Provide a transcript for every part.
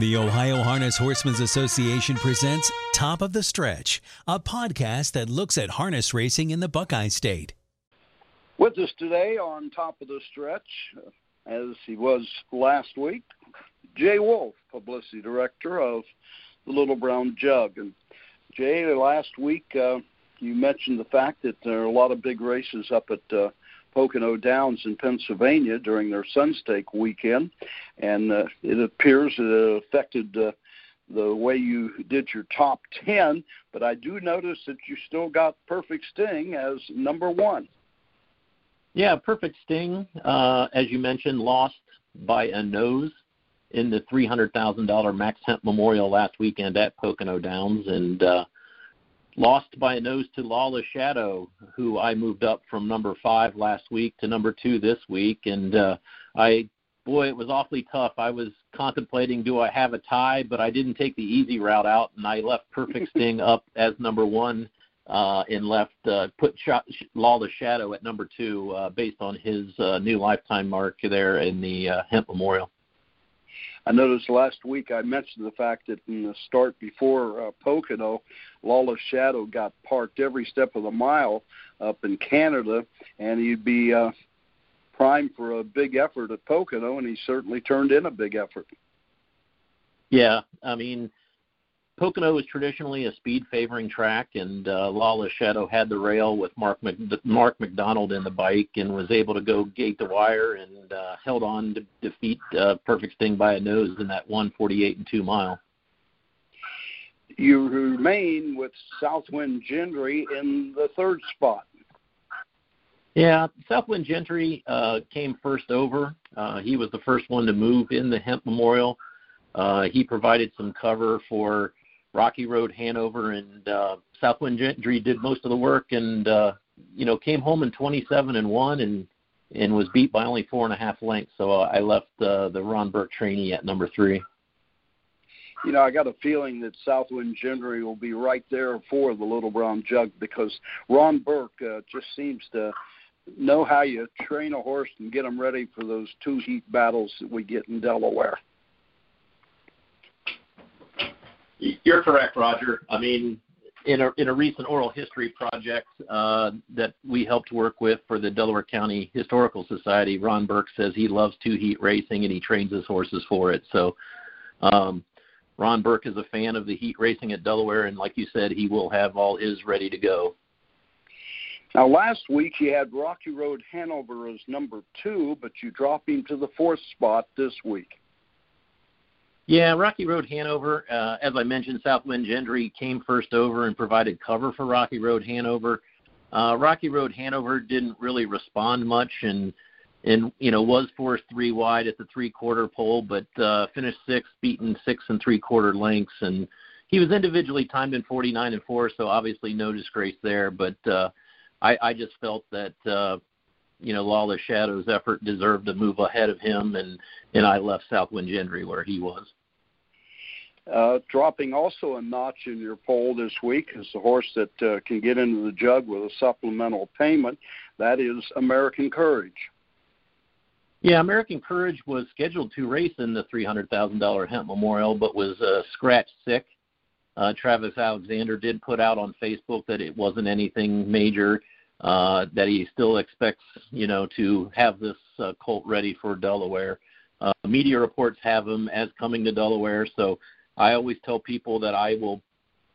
The Ohio Harness Horsemen's Association presents Top of the Stretch, a podcast that looks at harness racing in the Buckeye State. With us today on Top of the Stretch, as he was last week, Jay Wolf, Publicity Director of the Little Brown Jug. And Jay, last week uh, you mentioned the fact that there are a lot of big races up at uh, Pocono Downs in Pennsylvania during their Sunstake weekend, and uh, it appears it affected uh, the way you did your top 10. But I do notice that you still got Perfect Sting as number one. Yeah, Perfect Sting, uh, as you mentioned, lost by a nose in the $300,000 Max Hempt Memorial last weekend at Pocono Downs, and uh, lost by a nose to Lawless Shadow, who I moved up from number five last week to number two this week, and uh, I boy, it was awfully tough. I was contemplating do I have a tie, but I didn't take the easy route out, and I left Perfect Sting up as number one, uh, and left uh, put Sh- Lawless Shadow at number two, uh, based on his uh, new lifetime mark there in the uh, Hempt Memorial. I noticed last week I mentioned the fact that in the start before uh, Pocono, Lawless Shadow got parked every step of the mile up in Canada, and he'd be uh, primed for a big effort at Pocono, and he certainly turned in a big effort. Yeah, I mean, Pocono is traditionally a speed favoring track, and uh, Lawless Shadow had the rail with Mark Mc, Mark MacDonald in the bike and was able to go gate the wire and uh, held on to defeat uh, Perfect Sting by a nose in that 148 and two mile. You remain with Southwind Gendry in the third spot. Yeah, Southwind Gendry uh, came first over. Uh, he was the first one to move in the Hempt Memorial. Uh, he provided some cover for Rocky Road Hanover and uh, Southwind Gendry did most of the work and uh, you know came home in 27 and one and and was beat by only four and a half lengths. So uh, I left uh, the Ron Burke trainee at number three. You know, I got a feeling that Southwind Gendry will be right there for the Little Brown Jug because Ron Burke uh, just seems to know how you train a horse and get them ready for those two heat battles that we get in Delaware. You're correct, Roger. I mean, in a in a recent oral history project uh, that we helped work with for the Delaware County Historical Society, Ron Burke says he loves two heat racing and he trains his horses for it. So, um, Ron Burke is a fan of the heat racing at Delaware, and like you said, he will have all his ready to go. Now, last week you had Rocky Road Hanover as number two, but you drop him to the fourth spot this week. Yeah, Rocky Road Hanover, uh, as I mentioned, Southwind Gendry came first over and provided cover for Rocky Road Hanover. Uh, Rocky Road Hanover didn't really respond much and and you know was forced three wide at the three quarter pole, but uh, finished sixth, beaten six and three quarter lengths, and he was individually timed in 49 and four, so obviously no disgrace there. But uh, I, I just felt that uh, you know Lawless Shadow's effort deserved to move ahead of him, and and I left Southwind Gendry where he was. Uh, dropping also a notch in your poll this week is the horse that uh, can get into the jug with a supplemental payment. That is American Courage. Yeah, American Courage was scheduled to race in the $300,000 Hempt Memorial, but was uh, sick. Uh, Travis Alexander did put out on Facebook that it wasn't anything major, uh, that he still expects, you know, to have this uh, colt ready for Delaware. Uh, media reports have him as coming to Delaware, so I always tell people that I will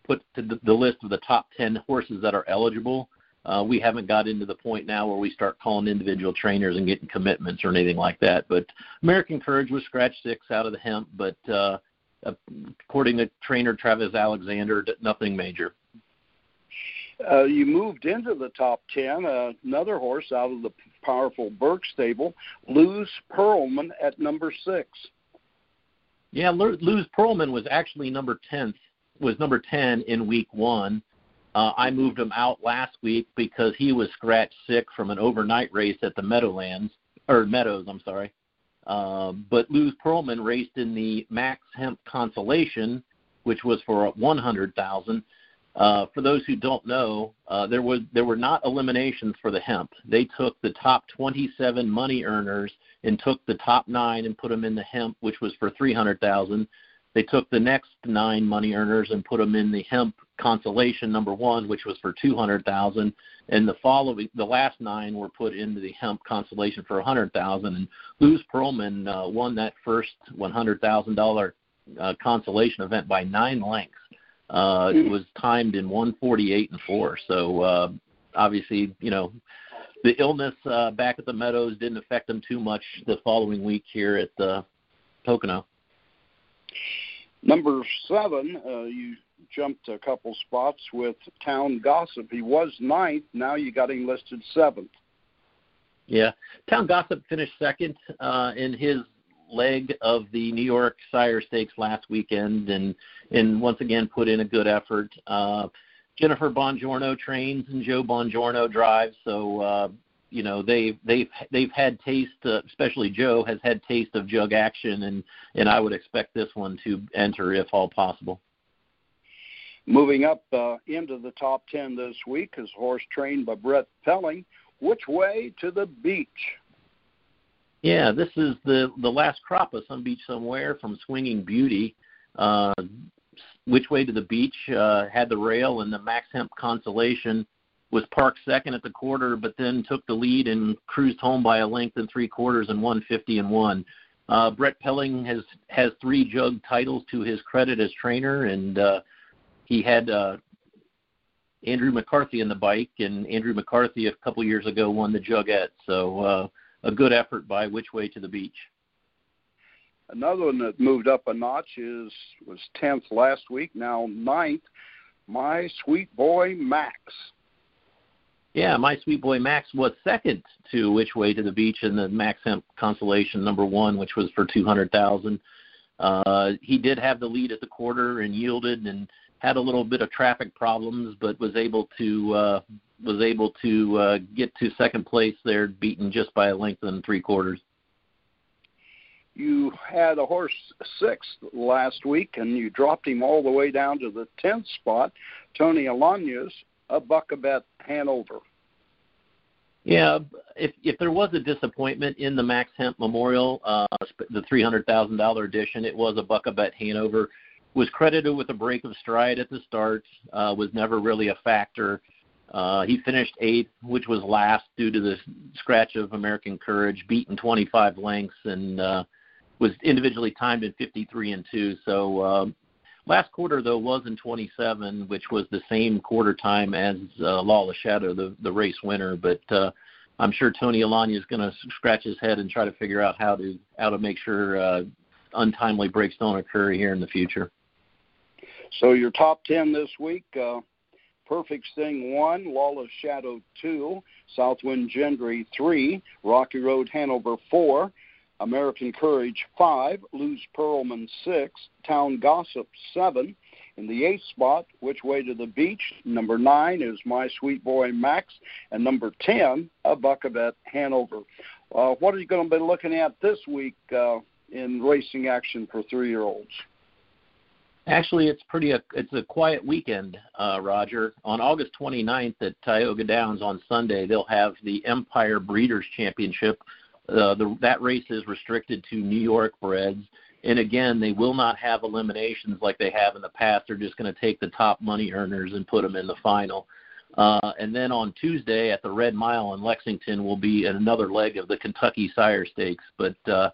put to the list of the top 10 horses that are eligible. Uh, we haven't got into the point now where we start calling individual trainers and getting commitments or anything like that. But American Courage was scratch six out of the Hempt, but uh, according to trainer Travis Alexander, nothing major. Uh, you moved into the top 10, uh, another horse out of the powerful Burke stable, Luz Pearlman at number six. Yeah, Luz Pearlman was actually number 10th, was number 10 in week one. Uh, I moved him out last week because he was scratch sick from an overnight race at the Meadowlands or Meadows. I'm sorry. Uh, but Luz Pearlman raced in the Max Hempt Consolation, which was for 100,000. Uh, for those who don't know, uh, there was there were not eliminations for the Hempt. They took the top 27 money earners and took the top nine and put them in the Hempt, which was for 300,000. they took the next nine money earners and put them in the Hempt consolation number one, which was for two hundred thousand, and the following the last nine were put into the Hempt consolation for a hundred thousand. And Luz Perlman uh, won that first one hundred thousand dollar uh, consolation event by nine lengths. Uh, it was timed in 148 and four. So uh, obviously, you know, the illness uh, back at the Meadows didn't affect them too much the following week here at the Pocono. Number seven, uh, you jumped a couple spots with Town Gossip. He was ninth. Now you got him listed seventh. Yeah, Town Gossip finished second uh, in his leg of the New York Sire Stakes last weekend, and and once again put in a good effort. Uh, Jennifer Bongiorno trains and Joe Bongiorno drives, so uh, you know they've they've they've had taste, uh, especially Joe has had taste of jug action, and and I would expect this one to enter if all possible. Moving up uh, into the top ten this week is horse trained by Brett Pelling. Which way to the beach? Yeah, this is the the last crop of Some Beach Somewhere from Swinging Beauty. Uh, which way to the beach uh, had the rail and the Max Hempt Consolation was parked second at the quarter, but then took the lead and cruised home by a length and three quarters and 150 and one. Uh, Brett Pelling has has three jug titles to his credit as trainer, and uh, he had uh, Andrew McCarthy in the bike, and Andrew McCarthy a couple years ago won the Jugette. So uh, a good effort by Which Way to the Beach. Another one that moved up a notch is was tenth last week, now ninth. My sweet boy Max. Yeah, my sweet boy Max was second to Which Way to the Beach in the Max Hempt Consolation number one, which was for two hundred thousand. Uh, he did have the lead at the quarter and yielded and had a little bit of traffic problems, but was able to uh, was able to uh, get to second place there, beaten just by a length and three quarters. You had a horse sixth last week, and you dropped him all the way down to the tenth spot. Tony Alagna, a Buckabet Hanover. Yeah, if if there was a disappointment in the Max Hempt Memorial, uh, the three hundred thousand dollar edition, it was a Buckabet Hanover. Was credited with a break of stride at the start. Uh, was never really a factor. Uh, he finished eighth, which was last due to the scratch of American Courage, beaten 25 lengths, and uh, was individually timed in 53 and 2. So uh, last quarter, though, was in 27, which was the same quarter time as uh, Lawless Shadow, the, the race winner. But uh, I'm sure Tony Alagna is going to scratch his head and try to figure out how to how to make sure uh, untimely breaks don't occur here in the future. So your top 10 this week. Uh Perfect Sting 1, Lawless Shadow 2, Southwind Gendry 3, Rocky Road Hanover 4, American Courage 5, Luz Pearlman 6, Town Gossip 7. In the eighth spot, Which Way to the Beach, number 9 is My Sweet Boy Max, and number 10, A Buckabet Hanover. Uh, what are you going to be looking at this week uh, in racing action for three year olds? Actually, it's pretty. A, it's a quiet weekend, uh, Roger. On August 29th at Tioga Downs on Sunday, they'll have the Empire Breeders' Championship. Uh, the, that race is restricted to New York breds, and again, they will not have eliminations like they have in the past. They're just going to take the top money earners and put them in the final. Uh, and then on Tuesday at the Red Mile in Lexington will be another leg of the Kentucky Sire Stakes. But uh,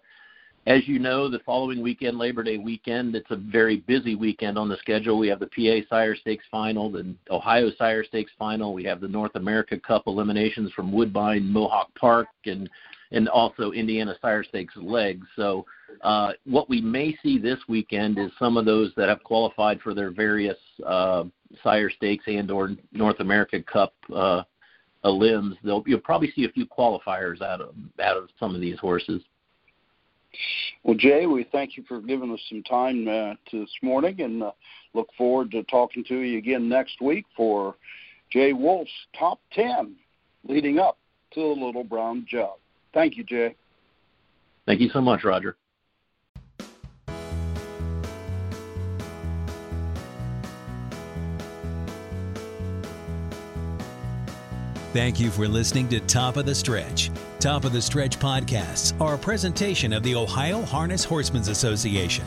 as you know, the following weekend, Labor Day weekend, it's a very busy weekend on the schedule. We have the PA Sire Stakes final, the Ohio Sire Stakes final. We have the North America Cup eliminations from Woodbine, Mohawk Park, and and also Indiana Sire Stakes legs. So uh, what we may see this weekend is some of those that have qualified for their various uh, Sire Stakes and or North America Cup uh, limbs. They'll, you'll probably see a few qualifiers out of out of some of these horses. Well, Jay, we thank you for giving us some time uh, this morning and uh, look forward to talking to you again next week for Jay Wolf's top 10 leading up to the Little Brown Jug. Thank you, Jay. Thank you so much, Roger. Thank you for listening to Top of the Stretch. Top of the Stretch podcasts are a presentation of the Ohio Harness Horsemen's Association.